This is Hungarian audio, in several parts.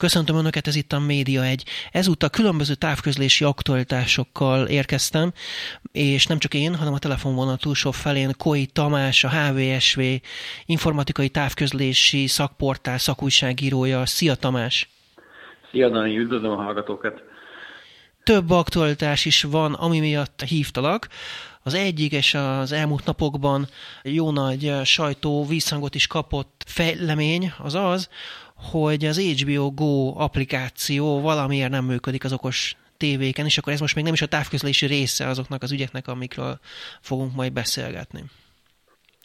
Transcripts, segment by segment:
Köszöntöm Önöket, ez itt a Média 1. Ezúttal különböző távközlési aktualitásokkal érkeztem, és nem csak én, hanem a telefonvonal túlsó felén Koi Tamás, a HVSV informatikai távközlési szakportál szakújságírója. Szia Tamás! Szia Dani, üdvözlöm a hallgatókat! Több aktualitás is van, ami miatt hívtalak. Az egyik és az elmúlt napokban jó nagy sajtó vízhangot is kapott fejlemény az az, hogy az HBO Go applikáció valamiért nem működik az okos tévéken, és akkor ez most még nem is a távközlési része azoknak az ügyeknek, amikről fogunk majd beszélgetni.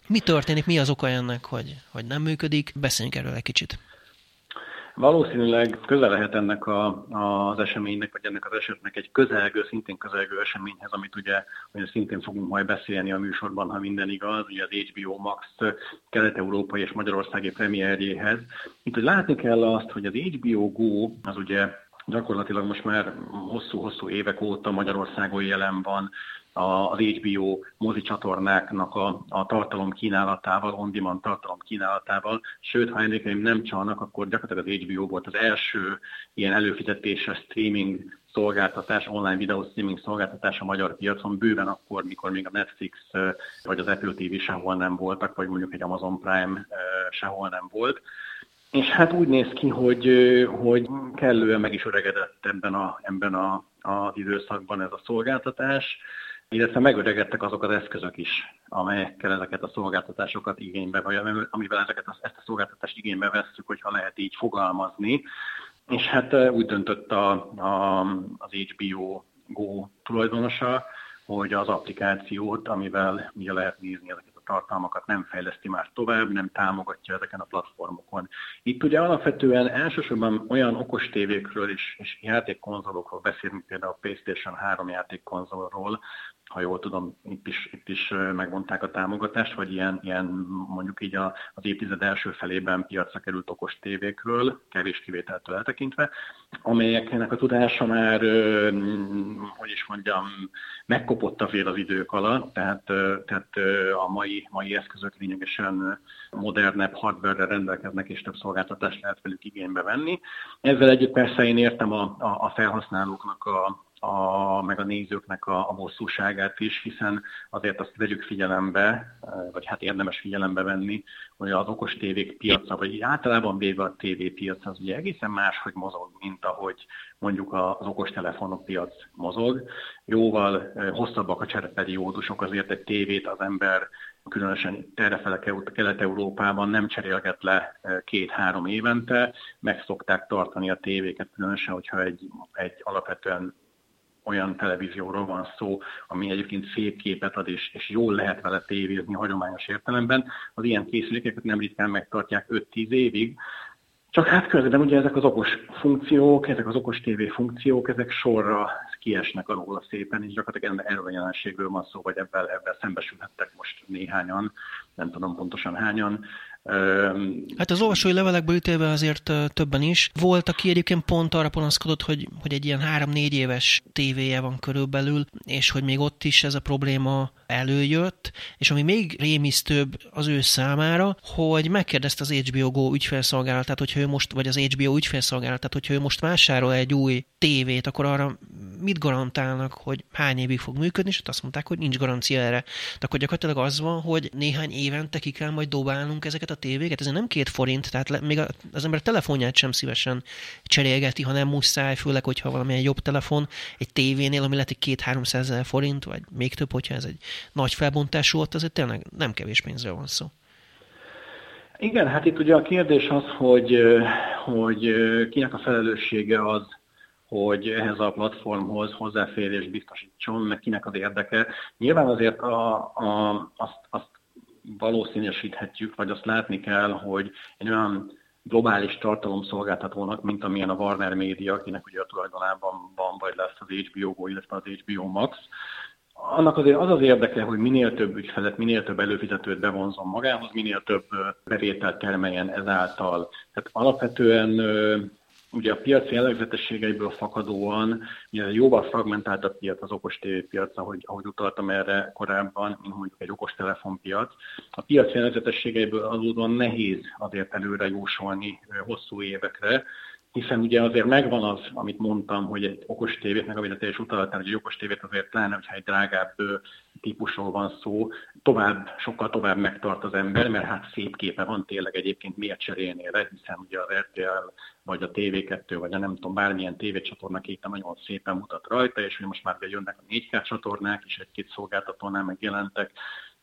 Mi történik, mi az oka ennek, hogy, hogy nem működik? Beszéljünk erről egy kicsit. Valószínűleg közel lehet ennek a, az eseménynek, vagy ennek az esetnek egy közelgő, szintén közelgő eseményhez, amit ugye, ugye szintén fogunk majd beszélni a műsorban, ha minden igaz, ugye az HBO Max kelet-európai és magyarországi premierjéhez. Itt hogy látni kell azt, hogy az HBO Go az ugye gyakorlatilag most már hosszú-hosszú évek óta Magyarországon jelen van, az HBO mozi csatornáknak a, a tartalom kínálatával, on-demand tartalom kínálatával, sőt, ha emlékeim nem csalnak, akkor gyakorlatilag az HBO volt az első ilyen előfizetéses streaming szolgáltatás, online videó streaming szolgáltatás a magyar piacon, bőven akkor, mikor még a Netflix vagy az Apple TV sehol nem voltak, vagy mondjuk egy Amazon Prime sehol nem volt. És hát úgy néz ki, hogy, hogy kellően meg is öregedett ebben, a, ebben a, az időszakban ez a szolgáltatás illetve megöregedtek azok az eszközök is, amelyekkel ezeket a szolgáltatásokat igénybe, vagy amivel ezeket a, ezt a szolgáltatást igénybe vesszük, hogyha lehet így fogalmazni. És hát úgy döntött a, a, az HBO Go tulajdonosa, hogy az applikációt, amivel ugye lehet nézni ezeket a tartalmakat, nem fejleszti már tovább, nem támogatja ezeken a platformokon. Itt ugye alapvetően elsősorban olyan okos tévékről és, és játékkonzolokról beszélünk, például a PlayStation 3 játékkonzolról, ha jól tudom, itt is, itt is megvonták a támogatást, vagy ilyen, ilyen mondjuk így a, az évtized első felében piacra került okos tévékről, kevés kivételtől eltekintve, amelyeknek a tudása már, hogy is mondjam, megkopott a fél az idők alatt, tehát, tehát a mai, mai eszközök lényegesen modernebb hardware rendelkeznek, és több szolgáltatást lehet velük igénybe venni. Ezzel együtt persze én értem a, a, a felhasználóknak a, a, meg a nézőknek a, a hosszúságát is, hiszen azért azt vegyük figyelembe, vagy hát érdemes figyelembe venni, hogy az okos tévék piaca, vagy általában véve a tévépiac az ugye egészen máshogy mozog, mint ahogy mondjuk az okostelefonok piac mozog. Jóval hosszabbak a csereperiódusok, azért egy tévét az ember különösen errefele Kelet-Európában nem cserélget le két-három évente, meg szokták tartani a tévéket, különösen, hogyha egy, egy alapvetően olyan televízióról van szó, ami egyébként szép képet ad, és, és jól lehet vele tévézni hagyományos értelemben. Az ilyen készülékeket nem ritkán megtartják 5-10 évig, csak hát közben ugye ezek az okos funkciók, ezek az okos TV funkciók, ezek sorra kiesnek alól szépen, és gyakorlatilag erről a jelenségről van szó, vagy ebben, ebben szembesülhettek most néhányan, nem tudom pontosan hányan, Hát az olvasói levelekből ítélve azért többen is. Volt, aki egyébként pont arra panaszkodott, hogy, hogy egy ilyen három-négy éves tévéje van körülbelül, és hogy még ott is ez a probléma előjött, és ami még rémisztőbb az ő számára, hogy megkérdezte az HBO Go ügyfélszolgálatát, hogyha ő most, vagy az HBO ügyfélszolgálatát, hogyha ő most vásárol egy új tévét, akkor arra mit garantálnak, hogy hány évig fog működni, és azt mondták, hogy nincs garancia erre. Tehát akkor gyakorlatilag az van, hogy néhány évente ki kell majd dobálnunk ezeket a tévéket, ez nem két forint, tehát le, még az ember telefonját sem szívesen cserélgeti, ha nem muszáj, főleg, hogyha valamilyen jobb telefon, egy tévénél, ami lehet egy két-háromszáz forint, vagy még több, hogyha ez egy nagy felbontású, ott azért tényleg nem kevés pénzről van szó. Igen, hát itt ugye a kérdés az, hogy, hogy kinek a felelőssége az, hogy ehhez a platformhoz hozzáférés biztosítson, meg kinek az érdeke. Nyilván azért a, a, azt, azt valószínűsíthetjük, vagy azt látni kell, hogy egy olyan globális tartalomszolgáltatónak, mint amilyen a Warner Media, akinek ugye a tulajdonában van, vagy lesz az HBO Go, illetve az HBO Max, annak azért az az érdeke, hogy minél több ügyfelet, minél több előfizetőt bevonzom magához, minél több bevételt termeljen ezáltal. Tehát alapvetően ugye a piac jellegzetességeiből fakadóan, ugye jóval fragmentált a piac, az okos piac, ahogy, ahogy utaltam erre korábban, mint mondjuk egy okos telefonpiac. A piac jellegzetességeiből adódóan nehéz azért előre jósolni hosszú évekre, hiszen ugye azért megvan az, amit mondtam, hogy egy okos tévét, meg amit te is utaltál, hogy egy okos tévét azért pláne, hogyha egy drágább típusról van szó, tovább, sokkal tovább megtart az ember, mert hát szép képe van tényleg egyébként miért cserélnél le, hiszen ugye az RTL, vagy a TV2, vagy a nem tudom, bármilyen tévécsatorna képen nagyon szépen mutat rajta, és hogy most már jönnek a 4K csatornák, és egy-két szolgáltatónál megjelentek,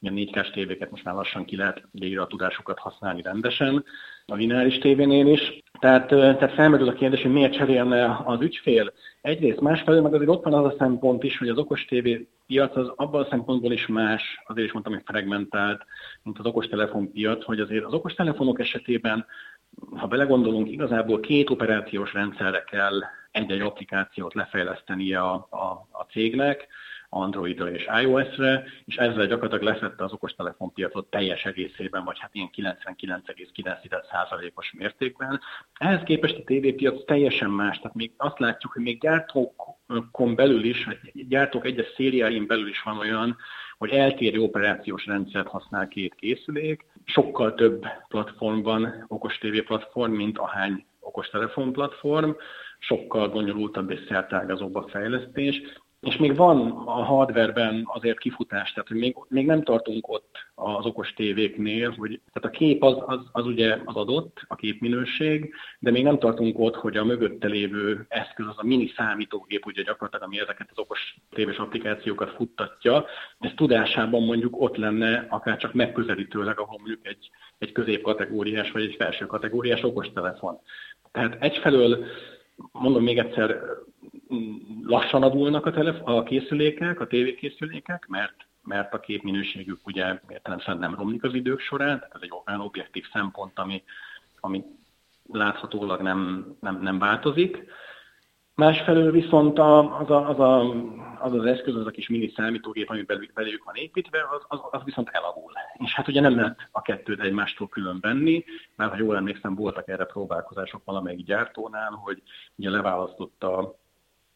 a 4 k tévéket most már lassan ki lehet végre a tudásukat használni rendesen, a lineáris tévénél is. Tehát, tehát felmerül a kérdés, hogy miért cserélne az ügyfél. Egyrészt, másfelől meg azért ott van az a szempont is, hogy az okos tévé piac az abban a szempontból is más, azért is mondtam, hogy fragmentált, mint az okostelefon piac, hogy azért az okostelefonok esetében, ha belegondolunk, igazából két operációs rendszerre kell egy-egy applikációt lefejlesztenie a, a, a cégnek, Androidra és iOS-re, és ezzel gyakorlatilag lefette az okostelefonpiacot teljes egészében, vagy hát ilyen 99,9%-os mértékben. Ehhez képest a tévépiac teljesen más, tehát még azt látjuk, hogy még gyártókon belül is, vagy gyártók egyes szériáin belül is van olyan, hogy eltérő operációs rendszert használ két készülék. Sokkal több platform van, okos TV platform, mint ahány okostelefon platform, sokkal bonyolultabb és szertágazóbb a fejlesztés, és még van a hardwareben azért kifutás, tehát hogy még, még nem tartunk ott az okos tévéknél, hogy tehát a kép az, az, az ugye az adott, a képminőség, de még nem tartunk ott, hogy a mögötte lévő eszköz, az a mini számítógép, ugye gyakorlatilag, ami ezeket az okos tévés applikációkat futtatja, ez tudásában mondjuk ott lenne, akár csak megközelítőleg, ahol mondjuk egy, egy középkategóriás vagy egy felső kategóriás okostelefon. Tehát egyfelől mondom még egyszer, lassan adulnak a, telef- a készülékek, a tévékészülékek, mert mert a képminőségük ugye értelemszerűen nem romlik az idők során, tehát ez egy olyan objektív szempont, ami, ami láthatólag nem, nem, nem változik. Másfelől viszont a, az, a, az, a, az az eszköz, az a kis mini számítógép, ami belőlük van építve, az, az, az viszont elavul. És hát ugye nem lehet a kettőt egymástól külön venni, mert ha jól emlékszem, voltak erre próbálkozások valamelyik gyártónál, hogy ugye leválasztotta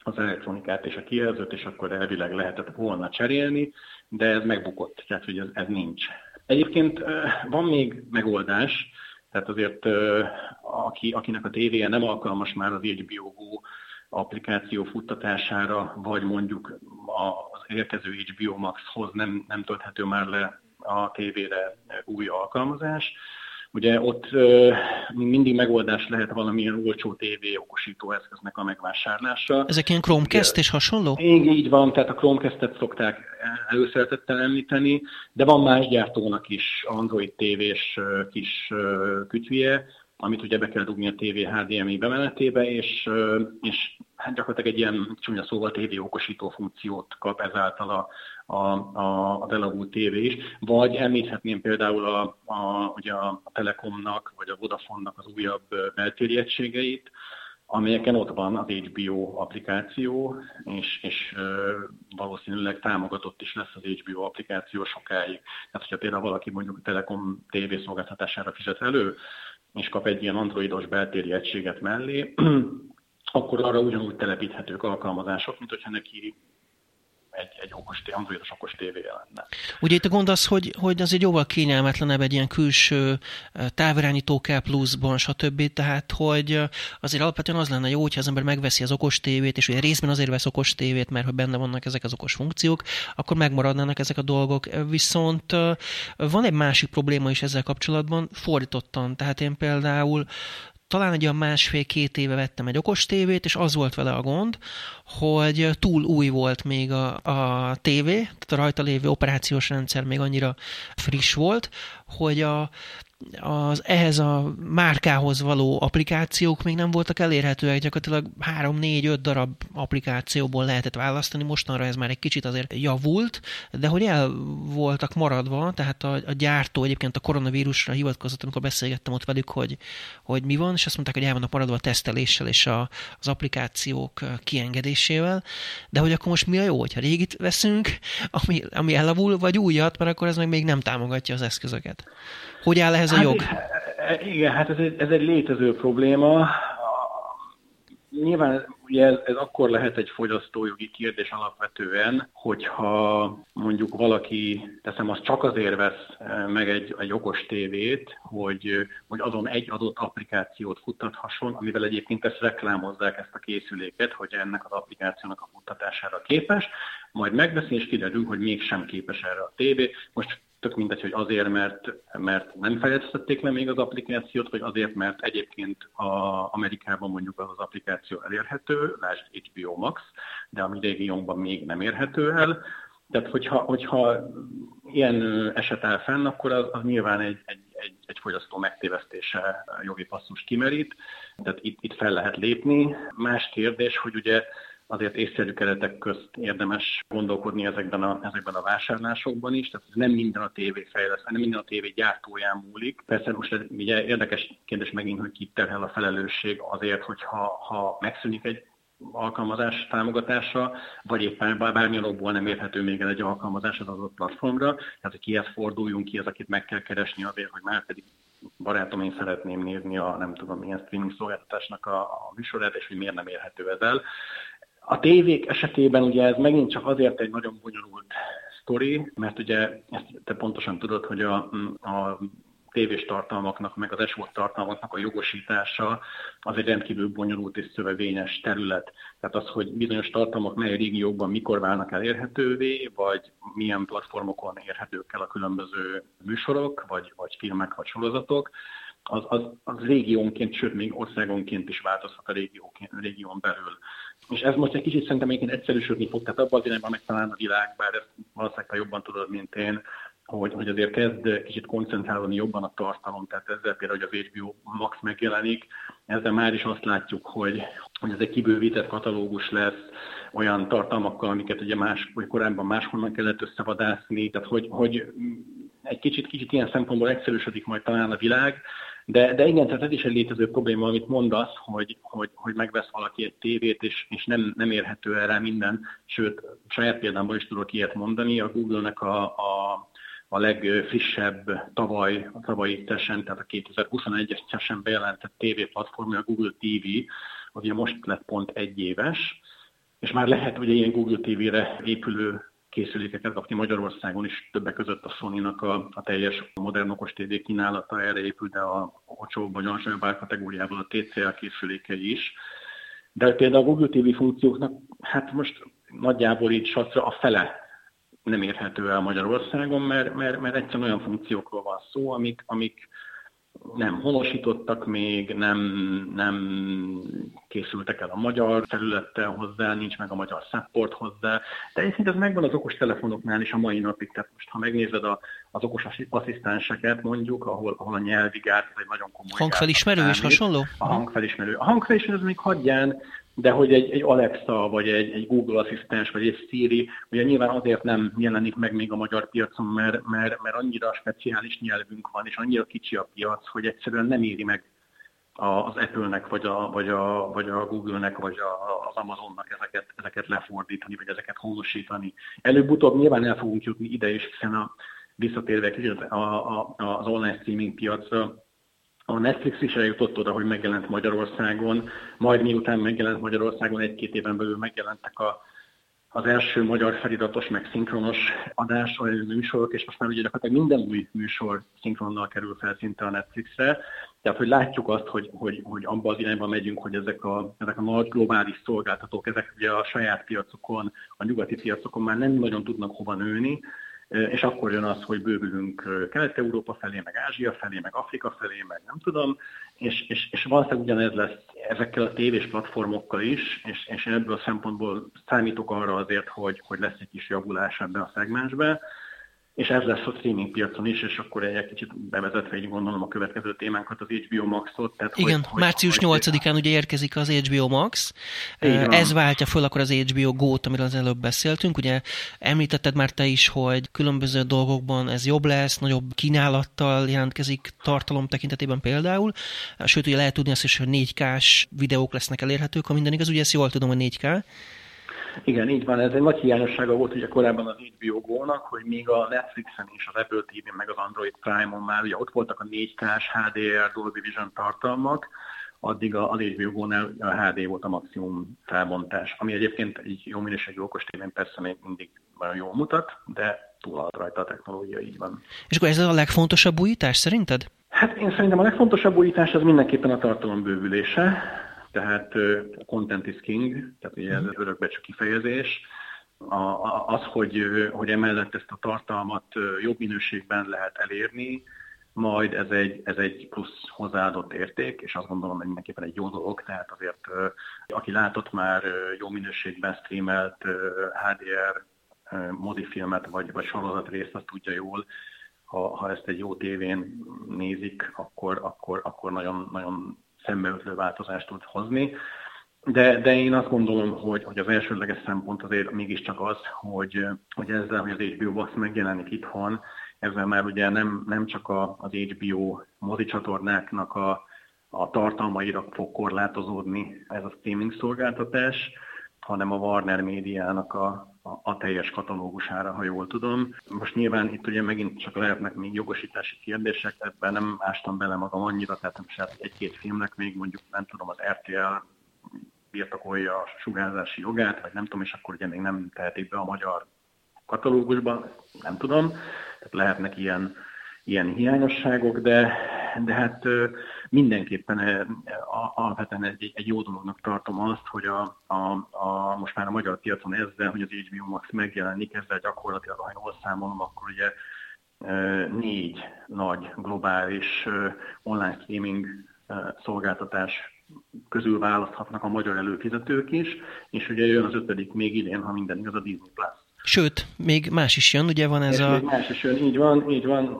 az elektronikát és a kijelzőt, és akkor elvileg lehetett volna cserélni, de ez megbukott, tehát hogy ez, ez nincs. Egyébként van még megoldás, tehát azért aki, akinek a tévéje nem alkalmas már az HBO Go applikáció futtatására, vagy mondjuk az érkező HBO Max-hoz nem, nem tölthető már le a tévére új alkalmazás, Ugye ott mindig megoldás lehet valamilyen olcsó TV okosító eszköznek a megvásárlása. Ezek ilyen Chromecast és hasonló? Így, így van, tehát a Chromecast-et szokták előszeretettel említeni, de van más gyártónak is Android TV-s kis kütyüje, amit ugye be kell dugni a TV HDMI bemenetébe, és, és hát gyakorlatilag egy ilyen csúnya szóval TV okosító funkciót kap ezáltal a, a, a, a Delavú TV is, vagy említhetném például a, a, ugye a Telekomnak, vagy a Vodafone-nak az újabb beltéri egységeit, amelyeken ott van az HBO applikáció, és, és valószínűleg támogatott is lesz az HBO applikáció sokáig. Tehát, hogyha például valaki mondjuk a Telekom TV szolgáltatására fizet elő, és kap egy ilyen androidos beltéri egységet mellé, akkor arra ugyanúgy telepíthetők alkalmazások, mint hogyha neki egy, egy okos, androidos okos tévéje lenne. Ugye itt a gond az, hogy, hogy egy jóval kényelmetlenebb egy ilyen külső távirányító kell pluszban, stb. Tehát, hogy azért alapvetően az lenne jó, hogyha az ember megveszi az okos tévét, és ugye részben azért vesz okos tévét, mert hogy benne vannak ezek az okos funkciók, akkor megmaradnának ezek a dolgok. Viszont van egy másik probléma is ezzel kapcsolatban, fordítottan. Tehát én például talán egy olyan másfél-két éve vettem egy okos tévét, és az volt vele a gond, hogy túl új volt még a, a tévé, tehát a rajta lévő operációs rendszer még annyira friss volt, hogy a, az ehhez a márkához való applikációk még nem voltak elérhetőek, gyakorlatilag 3-4-5 darab applikációból lehetett választani, mostanra ez már egy kicsit azért javult, de hogy el voltak maradva, tehát a, a gyártó egyébként a koronavírusra hivatkozott, amikor beszélgettem ott velük, hogy, hogy mi van, és azt mondták, hogy el vannak maradva a teszteléssel és a, az applikációk kiengedésével, de hogy akkor most mi a jó, hogyha régit veszünk, ami, ami elavul, vagy újat, mert akkor ez meg még nem támogatja az eszközöket. Hogy áll ehhez a jog? Hát, igen, hát ez egy, ez egy létező probléma. Nyilván ugye ez, ez akkor lehet egy fogyasztójogi kérdés alapvetően, hogyha mondjuk valaki, teszem, az csak azért vesz eh, meg egy, egy okos tévét, hogy, hogy azon egy adott applikációt futtathasson, amivel egyébként ezt reklámozzák ezt a készüléket, hogy ennek az applikációnak a futtatására képes, majd megveszi és kiderül, hogy mégsem képes erre a tévé. Most tök mindegy, hogy azért, mert, mert nem fejlesztették le még az applikációt, vagy azért, mert egyébként a Amerikában mondjuk az, az applikáció elérhető, lásd HBO Max, de a mi régiónkban még nem érhető el. Tehát, hogyha, hogyha ilyen eset áll fenn, akkor az, az nyilván egy, egy, egy, egy fogyasztó megtévesztése jogi passzus kimerít, tehát itt, itt fel lehet lépni. Más kérdés, hogy ugye azért észszerű keretek közt érdemes gondolkodni ezekben a, ezekben a vásárlásokban is, tehát nem minden a tévé fejleszt, nem minden a tévé gyártóján múlik. Persze most ugye érdekes kérdés megint, hogy ki terhel a felelősség azért, hogyha ha megszűnik egy alkalmazás támogatása, vagy éppen bármilyen okból nem érhető még el egy alkalmazás az adott platformra, tehát kihez forduljunk, ki az, akit meg kell keresni azért, hogy már pedig barátom, én szeretném nézni a nem tudom milyen streaming szolgáltatásnak a, a műsorát, és hogy miért nem érhető ez el. A tévék esetében ugye ez megint csak azért egy nagyon bonyolult sztori, mert ugye ezt te pontosan tudod, hogy a, a tévés tartalmaknak, meg az esvot tartalmaknak a jogosítása az egy rendkívül bonyolult és szövevényes terület. Tehát az, hogy bizonyos tartalmak mely régiókban mikor válnak elérhetővé, vagy milyen platformokon érhetők el a különböző műsorok, vagy, vagy filmek, vagy sorozatok, az, az, az régiónként, sőt még országonként is változhat a régión belül. És ez most egy kicsit szerintem egyébként egyszerűsödni fog, tehát abban az irányban meg talán a világ, bár ezt valószínűleg te jobban tudod, mint én, hogy, hogy azért kezd kicsit koncentrálni jobban a tartalom, tehát ezzel például, hogy az HBO Max megjelenik, ezzel már is azt látjuk, hogy, hogy ez egy kibővített katalógus lesz, olyan tartalmakkal, amiket ugye más, vagy korábban máshonnan kellett összevadászni, tehát hogy, hogy egy kicsit, kicsit ilyen szempontból egyszerűsödik majd talán a világ, de, de igen, tehát ez is egy létező probléma, amit mondasz, hogy, hogy, hogy megvesz valaki egy tévét, és, és nem, nem érhető el rá minden, sőt, saját példámból is tudok ilyet mondani, a Google-nek a, a a legfrissebb tavaly, a tavalyi tesen, tehát a 2021-es tesen bejelentett TV platformja, a Google TV, az ugye most lett pont egy éves, és már lehet ugye ilyen Google TV-re épülő készülékeket kapni Magyarországon is, többek között a Sony-nak a, a teljes modern okos TV kínálata erre épül, de a olcsóbb vagy alacsonyabb árkategóriában a TCL készülékei is. De például a Google TV funkcióknak, hát most nagyjából így satra a fele nem érhető el Magyarországon, mert, mert, mert egyszerűen olyan funkciókról van szó, amik, amik nem honosítottak még, nem, nem készültek el a magyar területtel hozzá, nincs meg a magyar support hozzá, de egyébként ez megvan az okos telefonoknál is a mai napig, tehát most ha megnézed a, az okos asszisztenseket mondjuk, ahol, ahol a nyelvi gáz egy nagyon komoly Hangfelismerő és hasonló? A hangfelismerő. A hangfelismerő az még hagyján, de hogy egy, egy Alexa, vagy egy, egy Google asszisztens, vagy egy Siri, ugye nyilván azért nem jelenik meg még a magyar piacon, mert, mert, mert annyira speciális nyelvünk van, és annyira kicsi a piac, hogy egyszerűen nem éri meg az Apple-nek, vagy a, vagy a, vagy a Google-nek, vagy a, az Amazonnak ezeket, ezeket lefordítani, vagy ezeket honosítani. Előbb-utóbb nyilván el fogunk jutni ide is, hiszen a, visszatérve a, a, az online streaming piacra, a Netflix is eljutott oda, hogy megjelent Magyarországon, majd miután megjelent Magyarországon, egy-két éven belül megjelentek a, az első magyar feliratos, meg szinkronos adás, vagy műsorok, és most már ugye gyakorlatilag minden új műsor szinkronnal kerül fel szinte a Netflixre. Tehát, hogy látjuk azt, hogy, hogy, hogy abban az irányban megyünk, hogy ezek a, ezek a nagy globális szolgáltatók, ezek ugye a saját piacokon, a nyugati piacokon már nem nagyon tudnak hova nőni, és akkor jön az, hogy bővülünk Kelet-Európa felé, meg Ázsia felé, meg Afrika felé, meg nem tudom, és, és, és valószínűleg ugyanez lesz ezekkel a tévés platformokkal is, és, és ebből a szempontból számítok arra azért, hogy, hogy lesz egy kis javulás ebben a szegmensben. És ez lesz a streaming piacon is, és akkor egy kicsit bevezetve így gondolom a következő témánkat, az HBO Max-ot. Tehát Igen, hogy, március 8-án ugye érkezik az HBO Max, ez váltja föl akkor az HBO Go-t, amiről az előbb beszéltünk, ugye említetted már te is, hogy különböző dolgokban ez jobb lesz, nagyobb kínálattal jelentkezik tartalom tekintetében például, sőt ugye lehet tudni azt is, hogy 4K-s videók lesznek elérhetők, ha minden igaz, ugye ezt jól tudom, hogy 4K, igen, így van. Ez egy nagy hiányossága volt ugye korábban az HBO Go-nak, hogy még a Netflixen és az Apple TV-n, meg az Android Prime-on már ugye ott voltak a 4K-s HDR Dolby Vision tartalmak, addig az HBO Go-nál a HD volt a maximum felbontás, ami egyébként egy jó minőségű okos tévén persze még mindig nagyon jól mutat, de túl rajta a technológia, így van. És akkor ez a legfontosabb újítás szerinted? Hát én szerintem a legfontosabb újítás az mindenképpen a tartalom bővülése tehát a content is king, tehát ugye ez az örökbecsű kifejezés, a, az, hogy, hogy emellett ezt a tartalmat jobb minőségben lehet elérni, majd ez egy, ez egy plusz hozzáadott érték, és azt gondolom, hogy mindenképpen egy jó dolog, tehát azért aki látott már jó minőségben streamelt HDR modifilmet, vagy, vagy részt, azt tudja jól, ha, ha ezt egy jó tévén nézik, akkor, akkor, akkor nagyon, nagyon szembeötlő változást tud hozni. De, de én azt gondolom, hogy, hogy az elsődleges szempont azért mégiscsak az, hogy, hogy ezzel, hogy az HBO Max megjelenik itthon, ezzel már ugye nem, nem csak a, az HBO mozicsatornáknak a, a tartalmaira fog korlátozódni ez a streaming szolgáltatás, hanem a Warner médiának a, a, teljes katalógusára, ha jól tudom. Most nyilván itt ugye megint csak lehetnek még jogosítási kérdések, ebben nem ástam bele magam annyira, tehát nem egy-két filmnek még mondjuk nem tudom, az RTL birtokolja a sugárzási jogát, vagy nem tudom, és akkor ugye még nem tehetik be a magyar katalógusban, nem tudom. Tehát lehetnek ilyen, ilyen hiányosságok, de, de hát mindenképpen alapvetően egy, egy jó dolognak tartom azt, hogy a, a, a, most már a magyar piacon ezzel, hogy az HBO Max megjelenik, ezzel gyakorlatilag, ha jól számolom, akkor ugye négy nagy globális online streaming szolgáltatás közül választhatnak a magyar előfizetők is, és ugye jön az ötödik még idén, ha minden igaz, a Disney Plus. Sőt, még más is jön, ugye van ez és a... Még más is jön, így van, így van.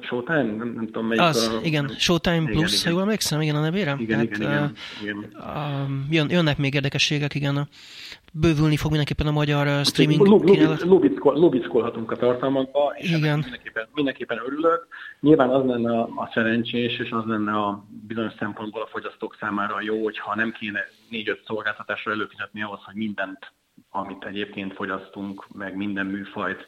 Showtime? Nem, nem tudom melyik Az, a... igen, Showtime Plus, igen. ha jól emlékszem, igen a nevére? Igen, hát, igen, igen, igen. A, jön, jönnek még érdekességek, igen. Bővülni fog mindenképpen a magyar streaming Lubickolhatunk a tartalmakba, és igen. Mindenképpen, mindenképpen örülök. Nyilván az lenne a, a szerencsés, és az lenne a bizonyos szempontból a fogyasztók számára jó, hogyha nem kéne négy-öt szolgáltatásra előfizetni ahhoz, hogy mindent amit egyébként fogyasztunk, meg minden műfajt,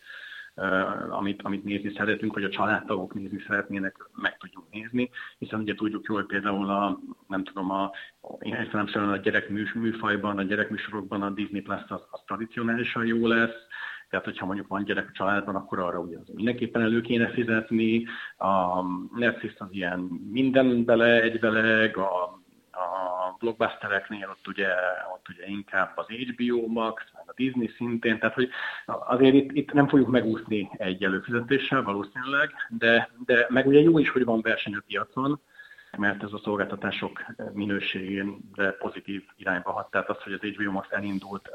amit, amit nézni szeretünk, vagy a családtagok nézni szeretnének, meg tudjuk nézni, hiszen ugye tudjuk jól, hogy például a, nem tudom, a, én értelemszerűen a gyerek műfajban, a gyerekműsorokban a Disney Plus az, az tradicionálisan jó lesz, tehát, hogyha mondjuk van gyerek a családban, akkor arra ugye az mindenképpen elő kéne fizetni. A Netflix az ilyen minden bele, egybeleg, a a blockbustereknél ott ugye, ott ugye inkább az HBO Max, meg a Disney szintén, tehát hogy azért itt, itt nem fogjuk megúszni egy előfizetéssel valószínűleg, de, de meg ugye jó is, hogy van verseny a piacon, mert ez a szolgáltatások minőségén de pozitív irányba hat. Tehát az, hogy az HBO Max elindult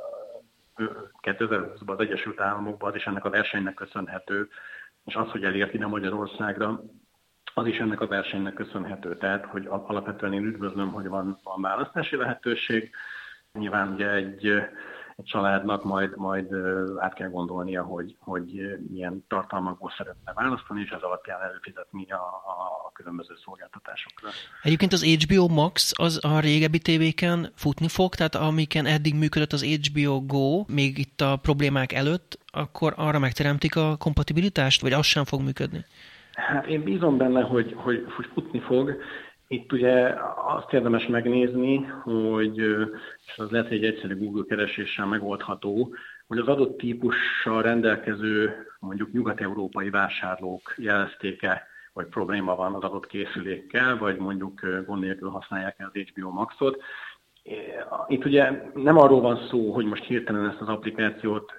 2020-ban az Egyesült Államokban, az is ennek a versenynek köszönhető, és az, hogy elért ide Magyarországra, az is ennek a versenynek köszönhető. Tehát, hogy alapvetően én üdvözlöm, hogy van, van választási lehetőség. Nyilván ugye egy, egy családnak majd, majd át kell gondolnia, hogy, hogy milyen tartalmakból szeretne választani, és ez alapján előfizetni a, a különböző szolgáltatásokra. Egyébként az HBO Max az a régebbi tévéken futni fog, tehát amiken eddig működött az HBO Go, még itt a problémák előtt, akkor arra megteremtik a kompatibilitást, vagy az sem fog működni? Hát én bízom benne, hogy, hogy, hogy futni fog. Itt ugye azt érdemes megnézni, hogy, és az lehet, hogy egy egyszerű Google kereséssel megoldható, hogy az adott típussal rendelkező mondjuk nyugat-európai vásárlók jelezték-e, hogy probléma van az adott készülékkel, vagy mondjuk gond nélkül használják el az HBO Maxot. Itt ugye nem arról van szó, hogy most hirtelen ezt az applikációt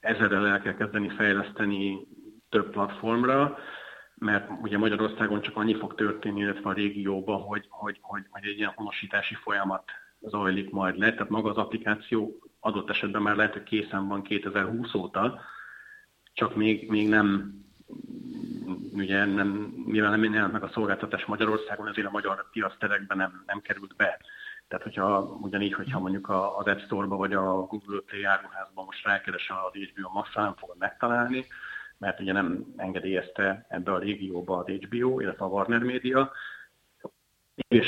ezerrel el kell kezdeni fejleszteni több platformra, mert ugye Magyarországon csak annyi fog történni, illetve a régióban, hogy, hogy, hogy, hogy egy ilyen honosítási folyamat zajlik majd le, tehát maga az applikáció adott esetben már lehet, hogy készen van 2020 óta, csak még, még nem ugye nem, mivel nem jelent meg a szolgáltatás Magyarországon, ezért a magyar piaszterekben nem, nem került be. Tehát, hogyha ugyanígy, hogyha mondjuk az App Store-ba vagy a Google Play áruházban most rákeres az HBO Max, nem fogod megtalálni, mert ugye nem engedélyezte ebbe a régióba az HBO, illetve a Warner Media, és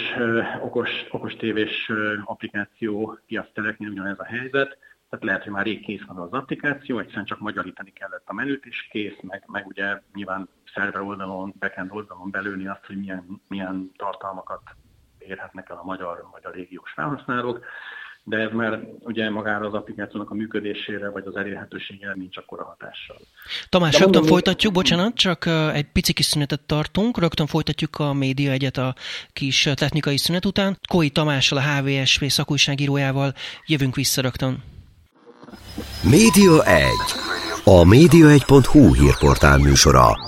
okos, okos tévés applikáció piasztereknél ugyanez a helyzet, tehát lehet, hogy már rég kész van az applikáció, egyszerűen csak magyarítani kellett a menüt, és kész, meg, meg ugye nyilván szerver oldalon, backend oldalon belőni azt, hogy milyen, milyen tartalmakat érhetnek el a magyar vagy a régiós felhasználók, de ez már ugye magára az applikációnak a működésére vagy az elérhetőségére nincs akkora hatással. Tamás, de rögtön mondom, folytatjuk, bocsánat, csak egy pici kis szünetet tartunk, rögtön folytatjuk a média egyet a kis technikai szünet után. Koi Tamással, a HVSV szakújságírójával jövünk vissza rögtön. Média 1. A média1.hu hírportál műsora.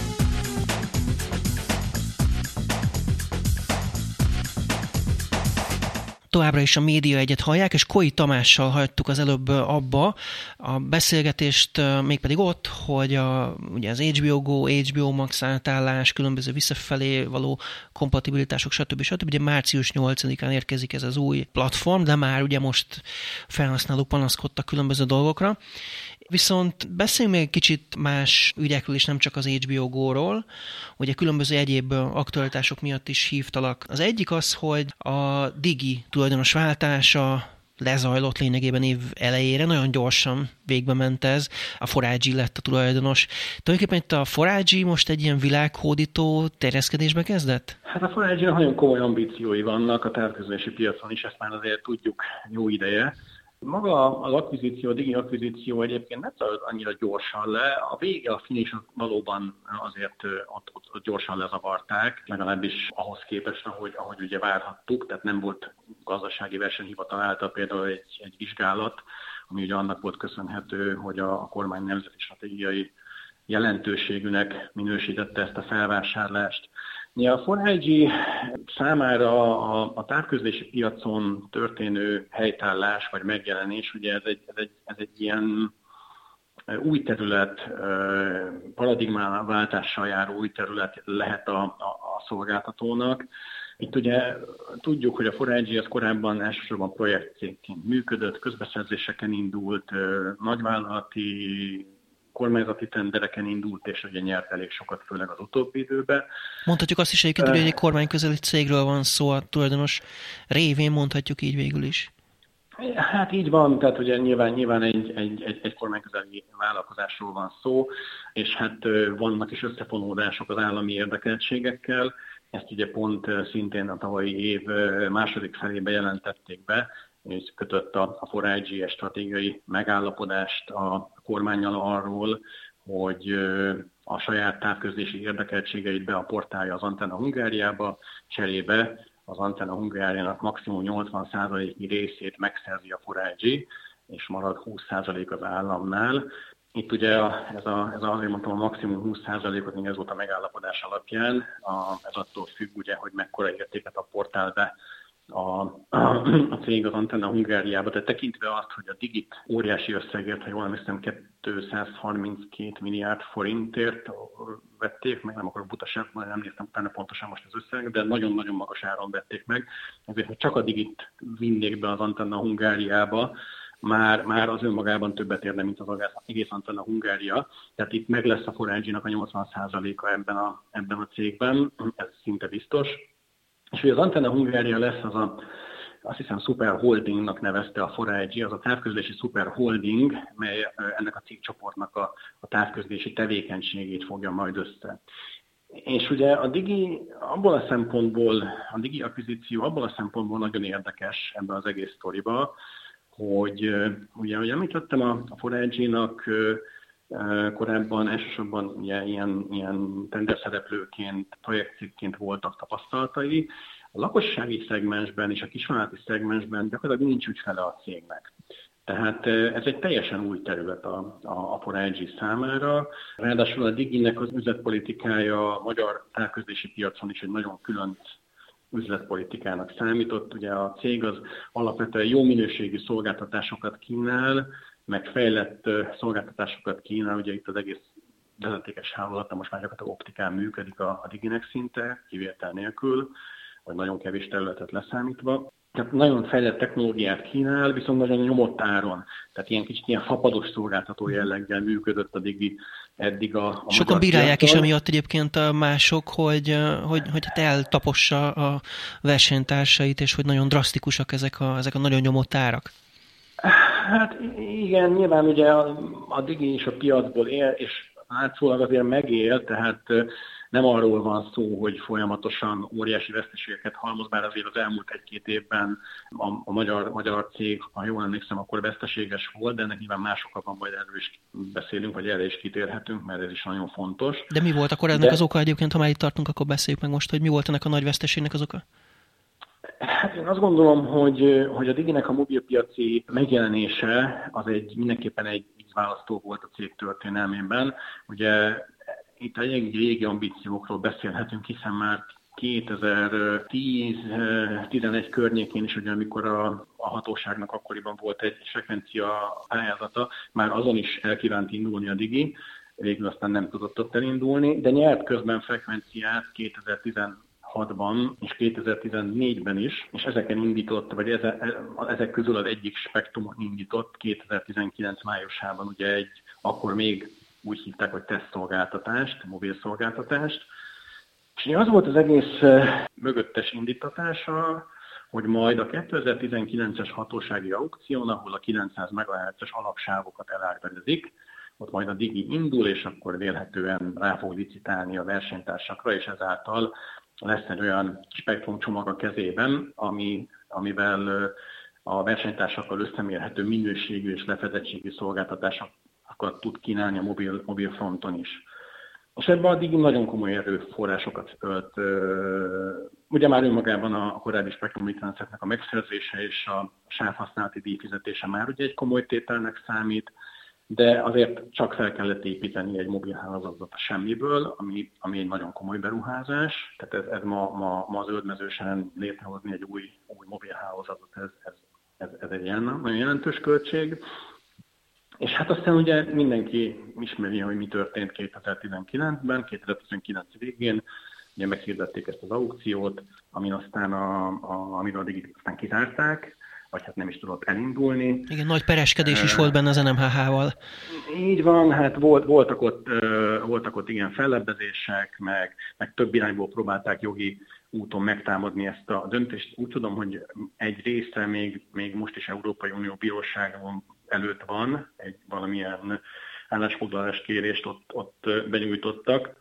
Továbbra is a média egyet hallják, és Koi Tamással hagytuk az előbb abba a beszélgetést, mégpedig ott, hogy a, ugye az HBO Go, HBO Max átállás, különböző visszafelé való kompatibilitások, stb. stb. Ugye március 8-án érkezik ez az új platform, de már ugye most felhasználók panaszkodtak különböző dolgokra, Viszont beszéljünk még kicsit más ügyekről is, nem csak az HBO Go-ról. Ugye különböző egyéb aktualitások miatt is hívtalak. Az egyik az, hogy a Digi tulajdonos váltása lezajlott lényegében év elejére, nagyon gyorsan végbe ment ez, a Forágyi lett a tulajdonos. Tulajdonképpen itt a Forágyi most egy ilyen világhódító terjeszkedésbe kezdett? Hát a Forágyi nagyon komoly ambíciói vannak a távközlési piacon is, ezt már azért tudjuk jó ideje. Maga az akvizíció, a digi akvizíció egyébként nem zajlott annyira gyorsan le. A vége, a finish valóban azért ott, ott, ott gyorsan lezavarták, legalábbis ahhoz képest, ahogy, ahogy ugye várhattuk, tehát nem volt gazdasági versenyhivatal által például egy, egy vizsgálat, ami ugye annak volt köszönhető, hogy a, a kormány nemzeti stratégiai jelentőségűnek minősítette ezt a felvásárlást. Ja, a 4 számára a, a távközlési piacon történő helytállás vagy megjelenés, ugye ez egy, ez egy, ez egy ilyen új terület, paradigmáváltással járó új terület lehet a, a, a szolgáltatónak. Itt ugye tudjuk, hogy a 4 az korábban elsősorban projektcégként működött, közbeszerzéseken indult, nagyvállalati kormányzati tendereken indult, és ugye nyert elég sokat, főleg az utóbbi időben. Mondhatjuk azt is egyébként, hogy egy kormányközeli cégről van szó, a tulajdonos révén mondhatjuk így végül is. Hát így van, tehát ugye nyilván, nyilván egy, egy, egy, egy kormányközeli vállalkozásról van szó, és hát vannak is összefonódások az állami érdekeltségekkel, ezt ugye pont szintén a tavalyi év második felébe jelentették be, kötött a, a 4 stratégiai megállapodást a kormányjal arról, hogy a saját távközlési érdekeltségeit beaportálja az Antenna Hungáriába, cserébe az Antenna Hungáriának maximum 80%-i részét megszerzi a 4 és marad 20% az államnál. Itt ugye ez, a, ez a, azért mondtam, a maximum 20%-ot, még ez volt a megállapodás alapján, a, ez attól függ, ugye, hogy mekkora értéket a portál be a, a, cég az Antenna Hungáriába, de tekintve azt, hogy a Digit óriási összegért, ha jól emlékszem, 232 milliárd forintért vették meg, nem akarok butaság, majd nem néztem utána pontosan most az összeg, de nagyon-nagyon magas áron vették meg. Ezért, ha csak a Digit vinnék be az Antenna Hungáriába, már, már az önmagában többet érne, mint az egész Antenna Hungária. Tehát itt meg lesz a forágyinak a 80%-a ebben a, ebben a cégben, ez szinte biztos és hogy az Antenna Hungária lesz az a, azt hiszem Super Holdingnak nevezte a Forágyi, az a távközlési Super Holding, mely ennek a cégcsoportnak a, a távközlési tevékenységét fogja majd össze. És ugye a Digi abból a szempontból, a Digi akvizíció abból a szempontból nagyon érdekes ebben az egész sztoriba, hogy ugye, ahogy említettem, a, a Forágyi-nak korábban elsősorban ugye, ilyen, ilyen tenderszereplőként, projektcégként voltak tapasztalatai. A lakossági szegmensben és a kisvállalati szegmensben gyakorlatilag nincs ügyfele a cégnek. Tehát ez egy teljesen új terület a, a, a 4G számára. Ráadásul a Diginek az üzletpolitikája a magyar távközlési piacon is egy nagyon külön üzletpolitikának számított. Ugye a cég az alapvetően jó minőségű szolgáltatásokat kínál, meg fejlett szolgáltatásokat kínál, ugye itt az egész vezetékes hálózata most már gyakorlatilag optikán működik a, a Diginek szinte, kivétel nélkül, vagy nagyon kevés területet leszámítva. Tehát nagyon fejlett technológiát kínál, viszont nagyon nyomott áron. Tehát ilyen kicsit ilyen fapados szolgáltató jelleggel működött a Digi eddig a, a Sokan bírálják piacon. is amiatt egyébként a mások, hogy, hogy, hogy hát eltapossa a versenytársait, és hogy nagyon drasztikusak ezek a, ezek a nagyon nyomott árak. Hát igen, nyilván ugye a, a Digi is a piacból él, és látszólag azért megél, tehát nem arról van szó, hogy folyamatosan óriási veszteségeket halmoz, bár azért az elmúlt egy-két évben a, a magyar, magyar cég, ha jól emlékszem, akkor veszteséges volt, de ennek nyilván mások van, majd erről is beszélünk, vagy erre is kitérhetünk, mert ez is nagyon fontos. De mi volt akkor ennek de... az oka egyébként, ha már itt tartunk, akkor beszéljük meg most, hogy mi volt ennek a nagy veszteségnek az oka? Hát én azt gondolom, hogy, hogy a Diginek a mobilpiaci megjelenése az egy mindenképpen egy választó volt a cég történelmében. Ugye itt egy régi ambíciókról beszélhetünk, hiszen már 2010-11 környékén is, ugye, amikor a, a hatóságnak akkoriban volt egy frekvencia pályázata, már azon is elkívánt indulni a Digi, végül aztán nem tudott ott elindulni, de nyert közben frekvenciát 2016-ban és 2014-ben is, és ezeken indított, vagy ezek közül az egyik spektrumon indított 2019 májusában ugye egy akkor még úgy hívták, hogy tesztszolgáltatást, mobil szolgáltatást. És az volt az egész mögöttes indítatása, hogy majd a 2019-es hatósági aukción, ahol a 900 MHz-es alapsávokat elárverezik, ott majd a Digi indul, és akkor vélhetően rá fog licitálni a versenytársakra, és ezáltal lesz egy olyan spektrumcsomag a kezében, ami, amivel a versenytársakkal összemérhető minőségű és lefedettségű szolgáltatások sokat tud kínálni a mobil, mobil fronton is. És ebben addig nagyon komoly erőforrásokat ölt. Ugye már önmagában a korábbi spektrum licenceknek a megszerzése és a sávhasználati díjfizetése már ugye egy komoly tételnek számít, de azért csak fel kellett építeni egy mobilhálózatot a semmiből, ami, ami egy nagyon komoly beruházás. Tehát ez, ez ma, ma, ma zöldmezősen létrehozni egy új, új mobilhálózatot, ez, ez, ez, ez egy ilyen nagyon jelentős költség. És hát aztán ugye mindenki ismeri, hogy mi történt 2019-ben, 2019 végén, ugye meghirdették ezt az aukciót, amin aztán a, a, amiről addig aztán kizárták, vagy hát nem is tudott elindulni. Igen, nagy pereskedés is volt benne az NMHH-val. Így van, hát volt, voltak, ott, voltak ott igen fellebbezések, meg, meg több irányból próbálták jogi úton megtámadni ezt a döntést. Úgy tudom, hogy egy része még, még most is Európai Unió Bíróságon előtt van, egy valamilyen állásfoglalás kérést ott, ott benyújtottak,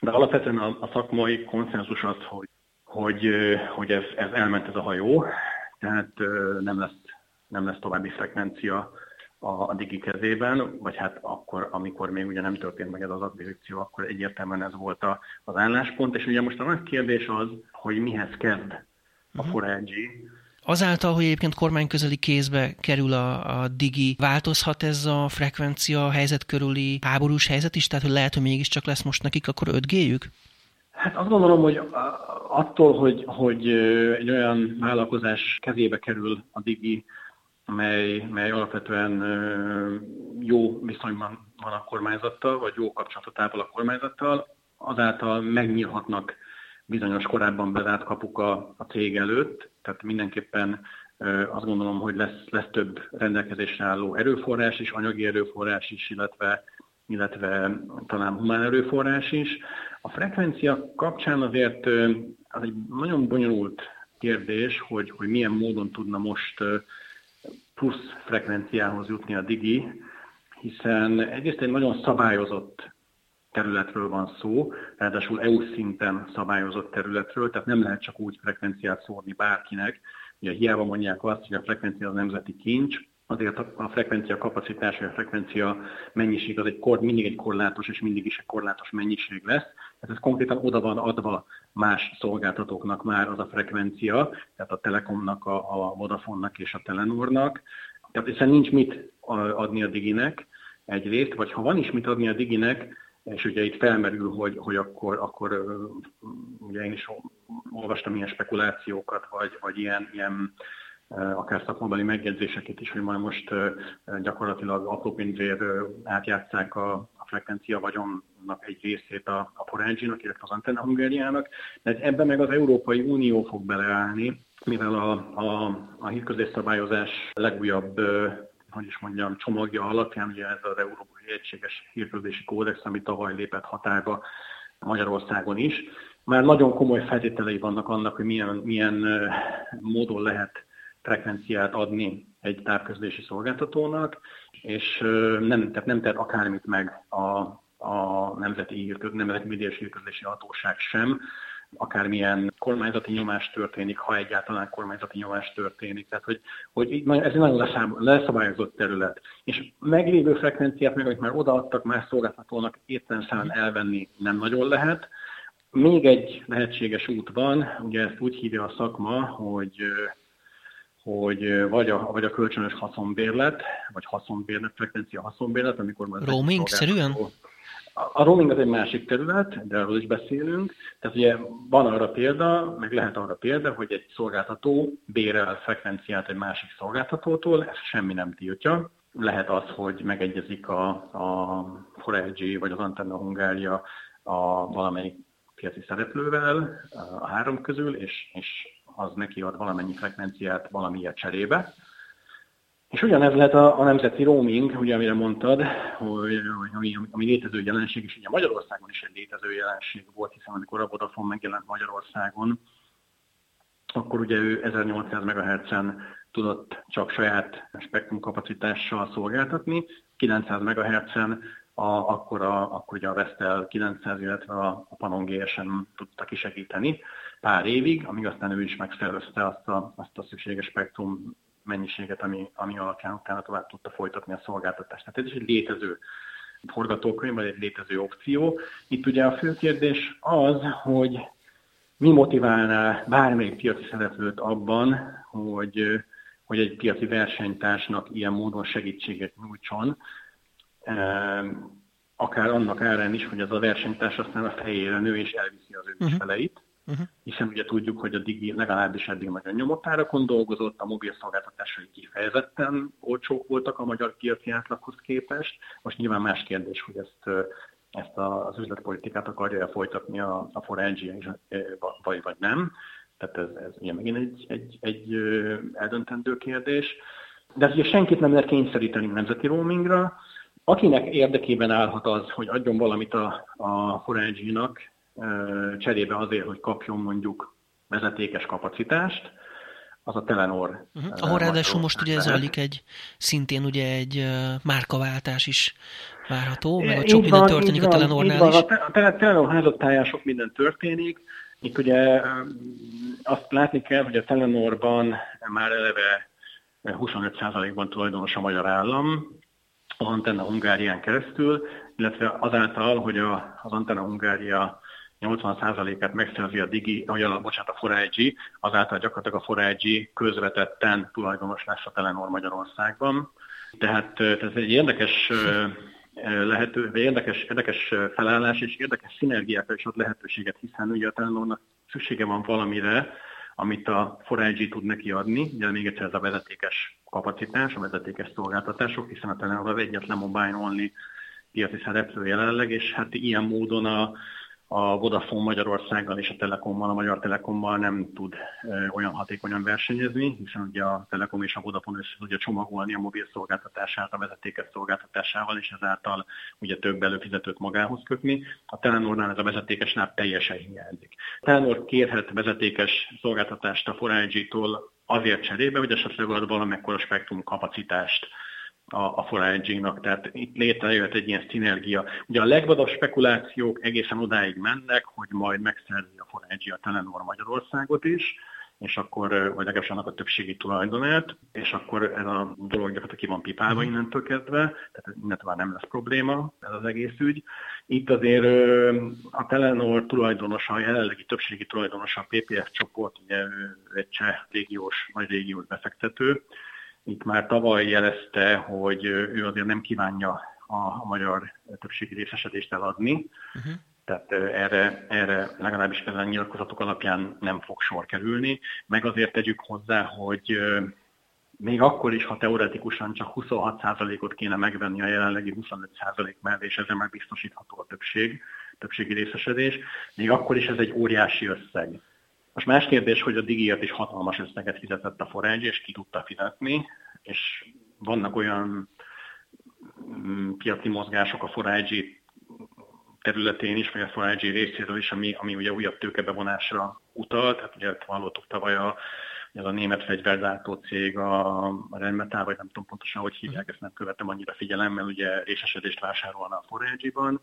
de alapvetően a, a szakmai konszenzus az, hogy, hogy, hogy ez, ez elment ez a hajó, tehát nem lesz, nem lesz további frekvencia a, a Digi kezében, vagy hát akkor, amikor még ugye nem történt meg ez az akvizíció, akkor egyértelműen ez volt a, az álláspont, és ugye most a nagy kérdés az, hogy mihez kezd a 4G, mhm. Azáltal, hogy egyébként kormányközeli kézbe kerül a, a digi, változhat ez a frekvencia helyzet körüli háborús helyzet is? Tehát, hogy lehet, hogy mégiscsak lesz most nekik akkor 5G-jük? Hát azt gondolom, hogy attól, hogy, hogy egy olyan vállalkozás kezébe kerül a digi, mely, mely alapvetően jó viszonyban van a kormányzattal, vagy jó kapcsolatot ápol a kormányzattal, azáltal megnyílhatnak bizonyos korábban bezárt kapuk a, a cég előtt, tehát mindenképpen azt gondolom, hogy lesz, lesz több rendelkezésre álló erőforrás is, anyagi erőforrás is, illetve, illetve talán humán erőforrás is. A frekvencia kapcsán azért az egy nagyon bonyolult kérdés, hogy, hogy milyen módon tudna most plusz frekvenciához jutni a Digi, hiszen egyrészt egy nagyon szabályozott területről van szó, ráadásul EU szinten szabályozott területről, tehát nem lehet csak úgy frekvenciát szórni bárkinek. Ugye hiába mondják azt, hogy a frekvencia az nemzeti kincs, azért a frekvencia kapacitás, a frekvencia mennyiség az egy kor, mindig egy korlátos, és mindig is egy korlátos mennyiség lesz. Tehát ez konkrétan oda van adva más szolgáltatóknak már az a frekvencia, tehát a Telekomnak, a, a Vodafone-nak és a Telenornak, Tehát hiszen nincs mit adni a diginek egyrészt, vagy ha van is mit adni a diginek, és ugye itt felmerül, hogy, hogy akkor, akkor ugye én is olvastam ilyen spekulációkat, vagy, vagy ilyen, ilyen akár szakmabeli megjegyzéseket is, hogy majd most gyakorlatilag apró pénzért átjátszák a, a frekvencia vagyonnak egy részét a, a Poranginak, illetve az Antenna Hungariának, de ebben meg az Európai Unió fog beleállni, mivel a, a, a hírközés szabályozás legújabb hogy is mondjam, csomagja alapján, ugye ez az Európai Egységes Hírközlési Kódex, ami tavaly lépett hatályba Magyarországon is. Már nagyon komoly feltételei vannak annak, hogy milyen, milyen módon lehet frekvenciát adni egy távközlési szolgáltatónak, és nem, tehát nem tett akármit meg a, a Nemzeti, Hírköz, Nemzeti Médiás Hírközlési Hatóság sem, akármilyen kormányzati nyomás történik, ha egyáltalán kormányzati nyomás történik. Tehát, hogy, hogy ez egy nagyon leszabályozott terület. És meglévő frekvenciát, meg amit már odaadtak más szolgáltatónak, értelemszerűen elvenni nem nagyon lehet. Még egy lehetséges út van, ugye ezt úgy hívja a szakma, hogy hogy vagy a, vagy a kölcsönös haszonbérlet, vagy haszonbérlet, frekvencia haszonbérlet, amikor már... Roaming-szerűen? A roaming az egy másik terület, de arról is beszélünk. Tehát ugye van arra példa, meg lehet arra példa, hogy egy szolgáltató bérel frekvenciát egy másik szolgáltatótól, ez semmi nem tiltja. Lehet az, hogy megegyezik a, a 4 vagy az Antenna Hungária a valamelyik piaci szereplővel a három közül, és, és az neki ad valamennyi frekvenciát valamilyen cserébe. És ugyanez lehet a, a nemzeti roaming, ugye amire mondtad, hogy, ami, ami létező jelenség, és ugye Magyarországon is egy létező jelenség volt, hiszen amikor a Vodafone megjelent Magyarországon, akkor ugye ő 1800 MHz-en tudott csak saját spektrum kapacitással szolgáltatni, 900 MHz-en a, akkor, a, akkor ugye a Vestel 900, illetve a, a Panon GSM tudta kisegíteni pár évig, amíg aztán ő is megszervezte azt a, azt a szükséges spektrum mennyiséget, ami, ami alapján utána tovább tudta folytatni a szolgáltatást. Tehát ez is egy létező forgatókönyv, vagy egy létező opció. Itt ugye a fő kérdés az, hogy mi motiválná bármelyik piaci szereplőt abban, hogy, hogy egy piaci versenytársnak ilyen módon segítséget nyújtson, ehm, akár annak árán is, hogy az a versenytárs aztán a fejére nő és elviszi az ő uh-huh. Uh-huh. Hiszen ugye tudjuk, hogy a Digi legalábbis eddig nagyon nyomott árakon dolgozott, a mobil szolgáltatásai kifejezetten olcsók voltak a magyar piaci átlaghoz képest. Most nyilván más kérdés, hogy ezt, ezt az üzletpolitikát akarja folytatni a, a Forengia is, vagy, vagy nem. Tehát ez, ez ugye megint egy, egy, egy eldöntendő kérdés. De ugye senkit nem lehet kényszeríteni nemzeti roamingra. Akinek érdekében állhat az, hogy adjon valamit a, a Forengi-nak, cserébe azért, hogy kapjon mondjuk vezetékes kapacitást, az a Telenor. Uh-huh. Ahol ráadásul most ugye zajlik egy, szintén ugye egy márkaváltás is várható, meg a sok minden történik a Telenornál is. A Telenor házattáján sok minden történik. Itt ugye azt látni kell, hogy a Telenorban már eleve 25%-ban tulajdonos a magyar állam, az Antenna Hungárián keresztül, illetve azáltal, hogy a, az Antenna Hungária 80%-át megszerzi a Digi, vagy a, bocsánat, a 4 azáltal gyakorlatilag a 4 közvetetten tulajdonos lesz a Telenor Magyarországban. Tehát ez egy érdekes lehető, érdekes, érdekes felállás és érdekes szinergiákra is ad lehetőséget, hiszen ugye a Telenornak szüksége van valamire, amit a 4 tud neki adni, ugye még egyszer ez a vezetékes kapacitás, a vezetékes szolgáltatások, hiszen a Telenor az egyetlen mobile only piaci szereplő jelenleg, és hát ilyen módon a, a Vodafone Magyarországgal és a Telekommal, a Magyar Telekommal nem tud olyan hatékonyan versenyezni, hiszen ugye a Telekom és a Vodafone össze tudja csomagolni a mobil szolgáltatását a vezetékes szolgáltatásával, és ezáltal ugye több előfizetőt magához kötni. A Telenornál ez a vezetékes náv teljesen hiányzik. A Telenor kérhet vezetékes szolgáltatást a 4 tól azért cserébe, hogy esetleg ad valamekkora spektrum kapacitást a, a foraging-nak, tehát itt létrejött egy ilyen szinergia. Ugye a legvadabb spekulációk egészen odáig mennek, hogy majd megszerzi a foraging a Telenor Magyarországot is, és akkor, vagy legalábbis annak a többségi tulajdonát, és akkor ez a dolog gyakorlatilag ki van pipálva mhm. innentől kezdve, tehát innentől már nem lesz probléma ez az egész ügy. Itt azért a Telenor tulajdonosa, a jelenlegi többségi tulajdonosa a PPF csoport, ugye egy cseh régiós, vagy régiós befektető, itt már tavaly jelezte, hogy ő azért nem kívánja a magyar többségi részesedést eladni. Uh-huh. Tehát erre, erre legalábbis ezen nyilatkozatok alapján nem fog sor kerülni. Meg azért tegyük hozzá, hogy még akkor is, ha teoretikusan csak 26%-ot kéne megvenni a jelenlegi 25% mellé, és ezzel már biztosítható a többség, többségi részesedés, még akkor is ez egy óriási összeg. Most más kérdés, hogy a digiért is hatalmas összeget fizetett a Forage, és ki tudta fizetni, és vannak olyan mm, piaci mozgások a Forage területén is, vagy a Forage részéről is, ami, ami ugye újabb tőkebevonásra utal, tehát ugye hallottuk tavaly a ez a német fegyvergyártó cég, a, a Renmetál, vagy nem tudom pontosan, hogy hívják, ezt nem követem annyira figyelemmel, ugye részesedést vásárolna a Forage-ban.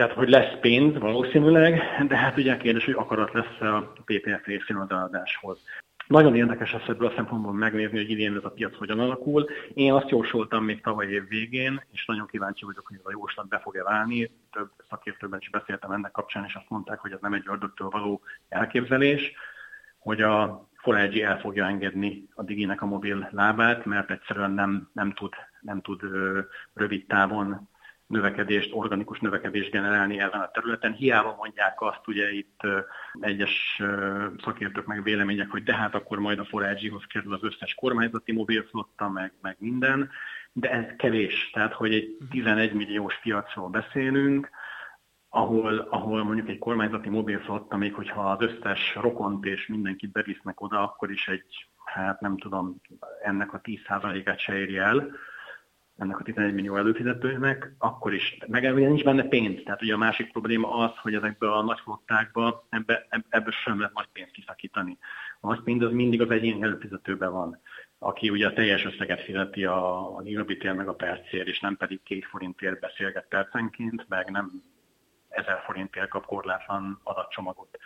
Tehát, hogy lesz pénz valószínűleg, de hát ugye kérdés, hogy akarat lesz a PPF részén az adáshoz. Nagyon érdekes lesz ebből a szempontból megnézni, hogy idén ez a piac hogyan alakul. Én azt jósoltam még tavaly év végén, és nagyon kíváncsi vagyok, hogy ez a jóslat be fog-e válni. Több szakértőben is beszéltem ennek kapcsán, és azt mondták, hogy ez nem egy ördögtől való elképzelés, hogy a Forage el fogja engedni a Diginek a mobil lábát, mert egyszerűen nem, nem tud, nem tud rövid távon növekedést, organikus növekedést generálni ezen a területen. Hiába mondják azt, ugye itt egyes szakértők meg vélemények, hogy de hát akkor majd a forage kerül az összes kormányzati mobilflotta, meg, meg minden, de ez kevés. Tehát, hogy egy 11 milliós piacról beszélünk, ahol, ahol mondjuk egy kormányzati mobilflotta, még hogyha az összes rokont és mindenkit bevisznek oda, akkor is egy, hát nem tudom, ennek a 10%-át se éri el, ennek a 11 millió előfizetőnek, akkor is, meg nincs benne pénz. Tehát ugye a másik probléma az, hogy ezekből a nagy flottákba ebbe, ebből sem lehet nagy pénzt kiszakítani. A nagy pénz az mindig az egyéni előfizetőben van, aki ugye a teljes összeget fizeti a, a gigabitér meg a percér, és nem pedig két forintért beszélget percenként, meg nem ezer forintért kap korlátlan adatcsomagot.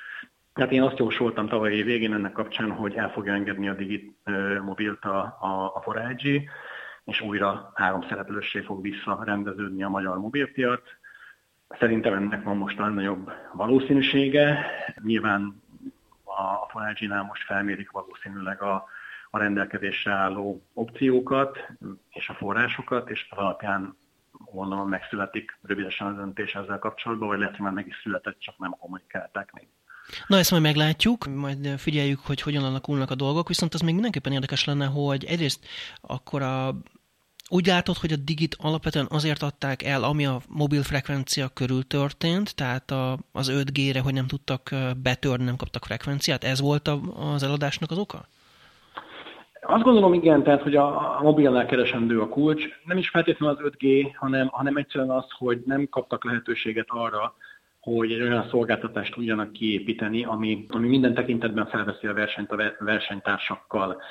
Hát én azt jósoltam tavalyi végén ennek kapcsán, hogy el fogja engedni a Digit mobilt a, a, a és újra három szereplőssé fog visszarendeződni a magyar mobilpiac. Szerintem ennek van most a nagyobb valószínűsége. Nyilván a Forage-nál most felmérik valószínűleg a, a rendelkezésre álló opciókat és a forrásokat, és az alapján gondolom megszületik rövidesen a döntés ezzel kapcsolatban, vagy lehet, hogy már meg is született, csak nem kommunikálták még. Na, ezt majd meglátjuk, majd figyeljük, hogy hogyan alakulnak a dolgok, viszont az még mindenképpen érdekes lenne, hogy egyrészt akkor a úgy látod, hogy a Digit alapvetően azért adták el, ami a mobil frekvencia körül történt, tehát a, az 5G-re, hogy nem tudtak betörni, nem kaptak frekvenciát. Ez volt a, az eladásnak az oka? Azt gondolom igen, tehát hogy a, a mobilnál keresendő a kulcs. Nem is feltétlenül az 5G, hanem, hanem egyszerűen az, hogy nem kaptak lehetőséget arra, hogy egy olyan szolgáltatást tudjanak kiépíteni, ami, ami minden tekintetben felveszi a versenyt a versenytársakkal.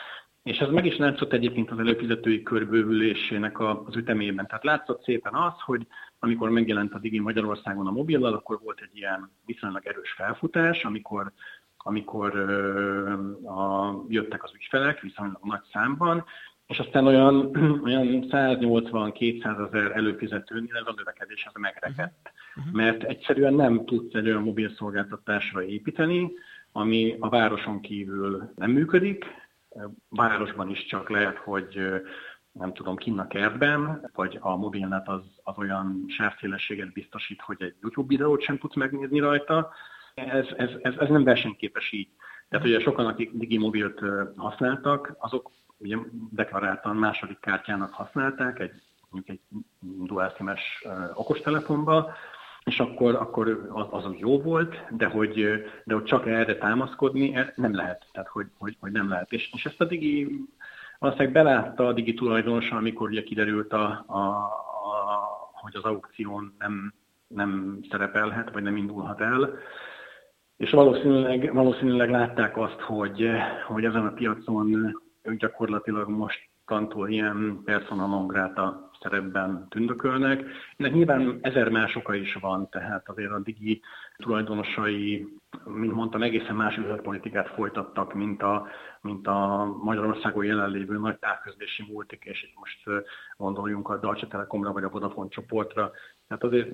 És ez meg is látszott egyébként az előfizetői körbővülésének az ütemében. Tehát látszott szépen az, hogy amikor megjelent a Digi Magyarországon a mobillal, akkor volt egy ilyen viszonylag erős felfutás, amikor amikor a, jöttek az ügyfelek viszonylag nagy számban, és aztán olyan, olyan 180-200 ezer előfizetőnél ez a növekedés az megrekedt. Uh-huh. Mert egyszerűen nem tudsz egy olyan mobil szolgáltatásra építeni, ami a városon kívül nem működik, városban is csak lehet, hogy nem tudom, kinn a kertben, vagy a mobilnet az, az olyan sávszélességet biztosít, hogy egy YouTube videót sem tudsz megnézni rajta, ez, ez, ez, ez nem versenyképes így. Tehát ugye sokan, akik Digimobilt használtak, azok ugye deklaráltan második kártyának használták, egy, mondjuk egy dual SIM-es okostelefonba, és akkor, akkor az, az jó volt, de hogy, de hogy csak erre támaszkodni nem lehet. Tehát, hogy, hogy, hogy nem lehet. És, és ezt a Digi valószínűleg belátta a Digi tulajdonosa, amikor ugye kiderült, a, a, a, hogy az aukción nem, nem szerepelhet, vagy nem indulhat el, és valószínűleg, valószínűleg látták azt, hogy, hogy ezen a piacon gyakorlatilag mostantól ilyen persona non grata szerepben tündökölnek. Ennek nyilván ezer más oka is van, tehát azért a digi tulajdonosai, mint mondtam, egészen más üzletpolitikát folytattak, mint a, mint a Magyarországon jelenlévő nagy távközlési multik, és itt most gondoljunk a Deutsche Telekomra vagy a Vodafone csoportra. Tehát azért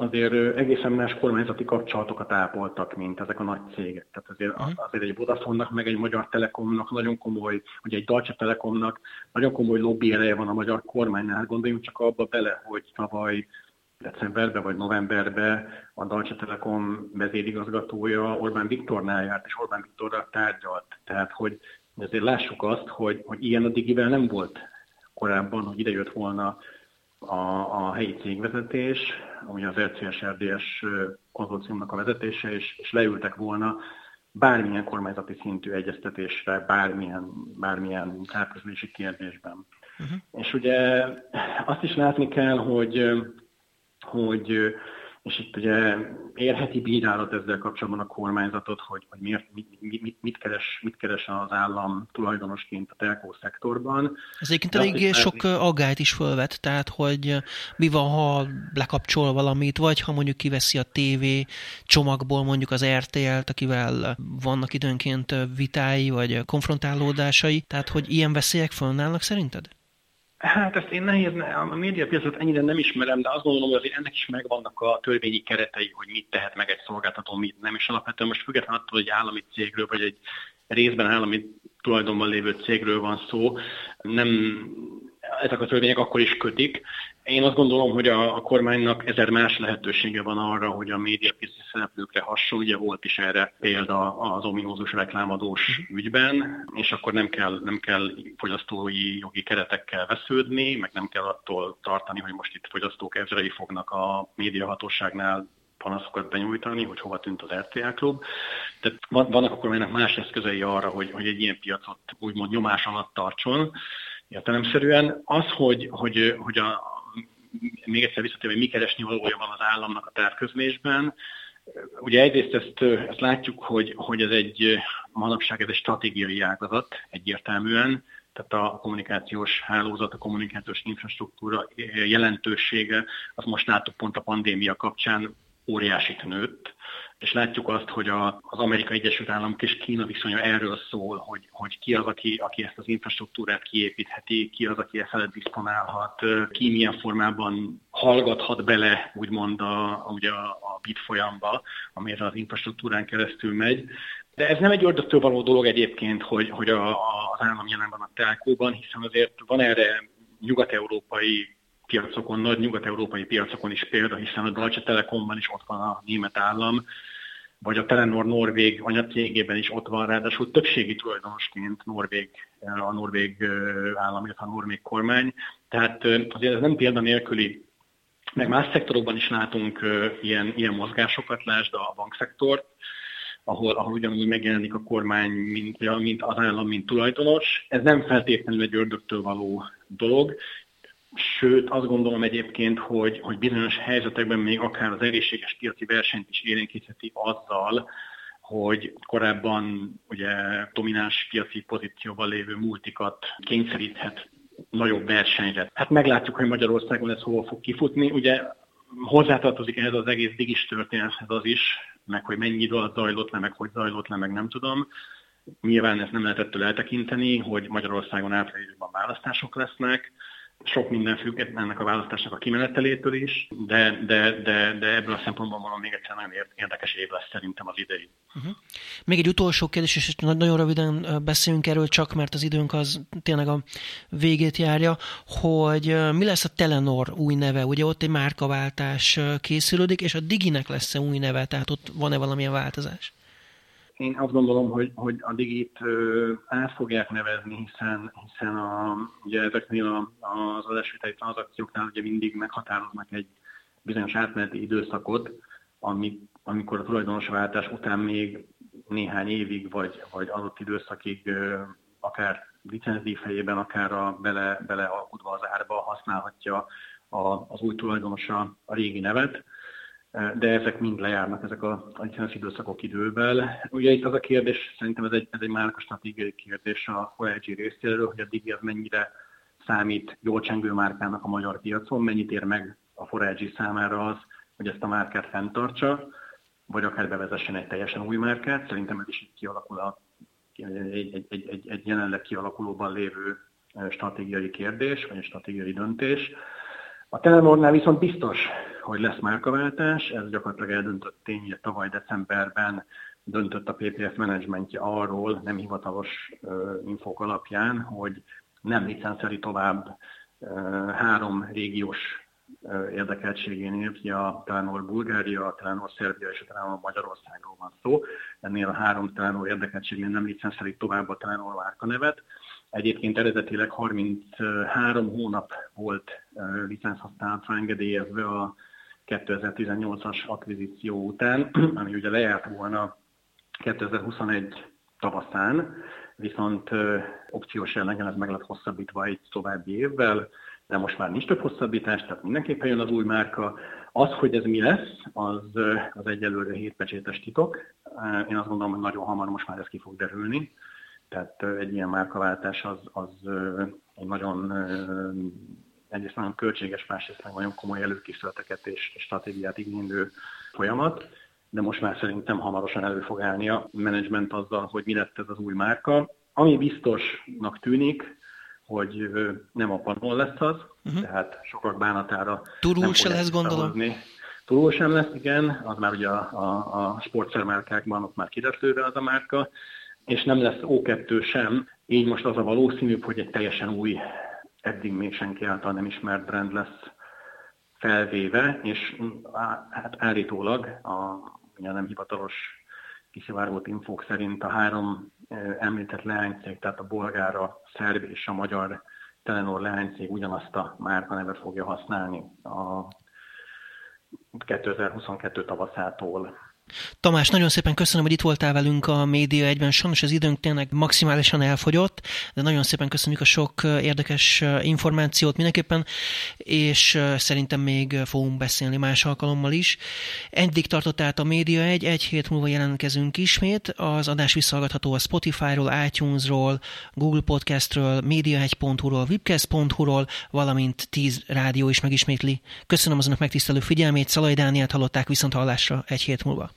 azért egészen más kormányzati kapcsolatokat ápoltak, mint ezek a nagy cégek. Tehát azért, azért egy Vodafone-nak, meg egy Magyar Telekomnak nagyon komoly, vagy egy Deutsche Telekomnak nagyon komoly lobby ereje van a magyar kormánynál. Gondoljunk csak abba bele, hogy tavaly decemberben vagy novemberben a Deutsche Telekom vezérigazgatója Orbán Viktornál járt, és Orbán Viktorral tárgyalt. Tehát, hogy ezért lássuk azt, hogy, hogy ilyen a digivel nem volt korábban, hogy idejött volna a, a helyi cégvezetés, ami az RCS RDS konzorciumnak a vezetése, és, és leültek volna bármilyen kormányzati szintű egyeztetésre, bármilyen, bármilyen távközlési kérdésben. Uh-huh. És ugye azt is látni kell, hogy, hogy és itt ugye érheti bírálat ezzel kapcsolatban a kormányzatot, hogy, hogy miért, mit, mit, mit, keres, mit keres az állam tulajdonosként a telkó szektorban. Ez egyébként elég sok aggályt is fölvet, tehát hogy mi van, ha lekapcsol valamit, vagy ha mondjuk kiveszi a TV csomagból mondjuk az RTL-t, akivel vannak időnként vitái, vagy konfrontálódásai, tehát hogy ilyen veszélyek fönnállnak szerinted? Hát ezt én nehéz, a médiapiacot ennyire nem ismerem, de azt gondolom, hogy azért ennek is megvannak a törvényi keretei, hogy mit tehet meg egy szolgáltató, mit nem. És alapvetően most függetlenül attól, hogy állami cégről, vagy egy részben állami tulajdonban lévő cégről van szó, nem, ezek a törvények akkor is kötik. Én azt gondolom, hogy a, a kormánynak ezer más lehetősége van arra, hogy a médiapiaci szereplőkre hasonló, ugye volt is erre példa az ominózus reklámadós ügyben, és akkor nem kell, nem kell fogyasztói jogi keretekkel vesződni, meg nem kell attól tartani, hogy most itt fogyasztók ezrei fognak a médiahatóságnál panaszokat benyújtani, hogy hova tűnt az RTL klub. Tehát vannak akkor ennek más eszközei arra, hogy, hogy egy ilyen piacot úgymond nyomás alatt tartson. Értelemszerűen az, hogy, hogy, hogy a, még egyszer visszatérve, hogy mi keresni valója van az államnak a távközlésben, Ugye egyrészt ezt, ezt látjuk, hogy, hogy ez egy manapság ez egy stratégiai ágazat egyértelműen, tehát a kommunikációs hálózat, a kommunikációs infrastruktúra jelentősége, az most láttuk pont a pandémia kapcsán óriásit nőtt, és látjuk azt, hogy a, az Amerikai Egyesült Államok és Kína viszonya erről szól, hogy, hogy ki az, aki, aki ezt az infrastruktúrát kiépítheti, ki az, aki ezt felett diszponálhat, ki milyen formában hallgathat bele, úgymond a, ugye a, a bit folyamba, amire az infrastruktúrán keresztül megy. De ez nem egy ördögtől való dolog egyébként, hogy, hogy a, a, az állam jelen van a telkóban, hiszen azért van erre nyugat-európai piacokon, nagy nyugat-európai piacokon is példa, hiszen a Deutsche Telekomban is ott van a német állam, vagy a Telenor Norvég anyacégében is ott van, ráadásul többségi tulajdonosként Norvég, a Norvég állam, illetve a Norvég kormány. Tehát azért ez nem példa nélküli, meg más szektorokban is látunk ilyen, ilyen mozgásokat, lásd a bankszektort, ahol, ahol ugyanúgy megjelenik a kormány, mint, mint az állam, mint tulajdonos. Ez nem feltétlenül egy ördögtől való dolog, Sőt, azt gondolom egyébként, hogy, hogy bizonyos helyzetekben még akár az egészséges piaci versenyt is élénkítheti azzal, hogy korábban ugye domináns piaci pozícióban lévő multikat kényszeríthet nagyobb versenyre. Hát meglátjuk, hogy Magyarországon ez hova fog kifutni. Ugye hozzátartozik ehhez az egész digis történethez az is, meg hogy mennyi idő alatt zajlott le, meg hogy zajlott le, meg nem tudom. Nyilván ezt nem lehetett eltekinteni, hogy Magyarországon áprilisban választások lesznek, sok minden függ ennek a választásnak a kimenetelétől is, de, de, de, de ebből a szempontból mondom még egyszer nagyon érdekes év lesz szerintem az idei. Uh-huh. Még egy utolsó kérdés, és nagyon röviden beszélünk erről csak, mert az időnk az tényleg a végét járja, hogy mi lesz a Telenor új neve? Ugye ott egy márkaváltás készülődik, és a Diginek lesz-e új neve, tehát ott van-e valamilyen változás? Én azt gondolom, hogy, hogy a digit át fogják nevezni, hiszen, hiszen a, ugye ezeknél a, az adásvételi tranzakcióknál ugye mindig meghatároznak egy bizonyos átmeneti időszakot, ami, amikor a tulajdonosváltás után még néhány évig, vagy, vagy adott időszakig akár licenzív fejében, akár a bele, belealkudva az árba használhatja a, az új tulajdonosa a régi nevet de ezek mind lejárnak, ezek a, a licensz időszakok idővel. Ugye itt az a kérdés, szerintem ez egy, ez egy márka stratégiai kérdés a OLG részéről, hogy a Digi az mennyire számít jól csengő márkának a magyar piacon, mennyit ér meg a Forage számára az, hogy ezt a márkát fenntartsa, vagy akár bevezessen egy teljesen új márkát. Szerintem ez is így kialakul a, egy, egy, egy, egy, egy jelenleg kialakulóban lévő stratégiai kérdés, vagy stratégiai döntés. A Telenornál viszont biztos, hogy lesz márkaváltás, ez gyakorlatilag eldöntött tény, hogy tavaly decemberben döntött a PPF menedzsmentje arról, nem hivatalos infók alapján, hogy nem licenszeli tovább három régiós érdekeltségénél, ugye a Telenor Bulgária, a Telenor Szerbia és a Telenor Magyarországról van szó. Ennél a három Telenor érdekeltségnél nem licenszeli tovább a Telenor márkanevet. Egyébként eredetileg 33 hónap volt licenszhasználatra engedélyezve a 2018-as akvizíció után, ami ugye lejárt volna 2021 tavaszán, viszont opciós jelleggel ez meg lett hosszabbítva egy további évvel, de most már nincs több hosszabbítás, tehát mindenképpen jön az új márka. Az, hogy ez mi lesz, az, az egyelőre hétpecsétes titok. Én azt gondolom, hogy nagyon hamar most már ez ki fog derülni. Tehát egy ilyen márkaváltás az, az egy nagyon egyrészt nagyon költséges, másrészt nagyon komoly előkészületeket és stratégiát igénylő folyamat, de most már szerintem hamarosan elő fog állni a menedzsment azzal, hogy mi lett ez az új márka. Ami biztosnak tűnik, hogy nem a panon lesz az, uh-huh. tehát sokak bánatára Turul se lesz, gondolom. Turul sem lesz, igen, az már ugye a, a, a sportszermárkákban ott már kiderülőre az a márka, és nem lesz O2 sem, így most az a valószínűbb, hogy egy teljesen új, eddig még senki által nem ismert brand lesz felvéve, és hát állítólag a, ugye nem hivatalos kiszivárgott infók szerint a három említett leánycég, tehát a bolgár, a szerb és a magyar Telenor leánycég ugyanazt a márkanevet fogja használni a 2022 tavaszától. Tamás, nagyon szépen köszönöm, hogy itt voltál velünk a Média egyben. Sajnos az időnk tényleg maximálisan elfogyott, de nagyon szépen köszönjük a sok érdekes információt mindenképpen, és szerintem még fogunk beszélni más alkalommal is. Eddig tartott át a Média egy, egy hét múlva jelentkezünk ismét. Az adás visszahallgatható a Spotify-ról, iTunes-ról, Google Podcast-ről, média1.hu-ról, webcast.hu-ról, valamint 10 rádió is megismétli. Köszönöm az önök megtisztelő figyelmét, Szalai Dániát hallották viszont hallásra egy hét múlva.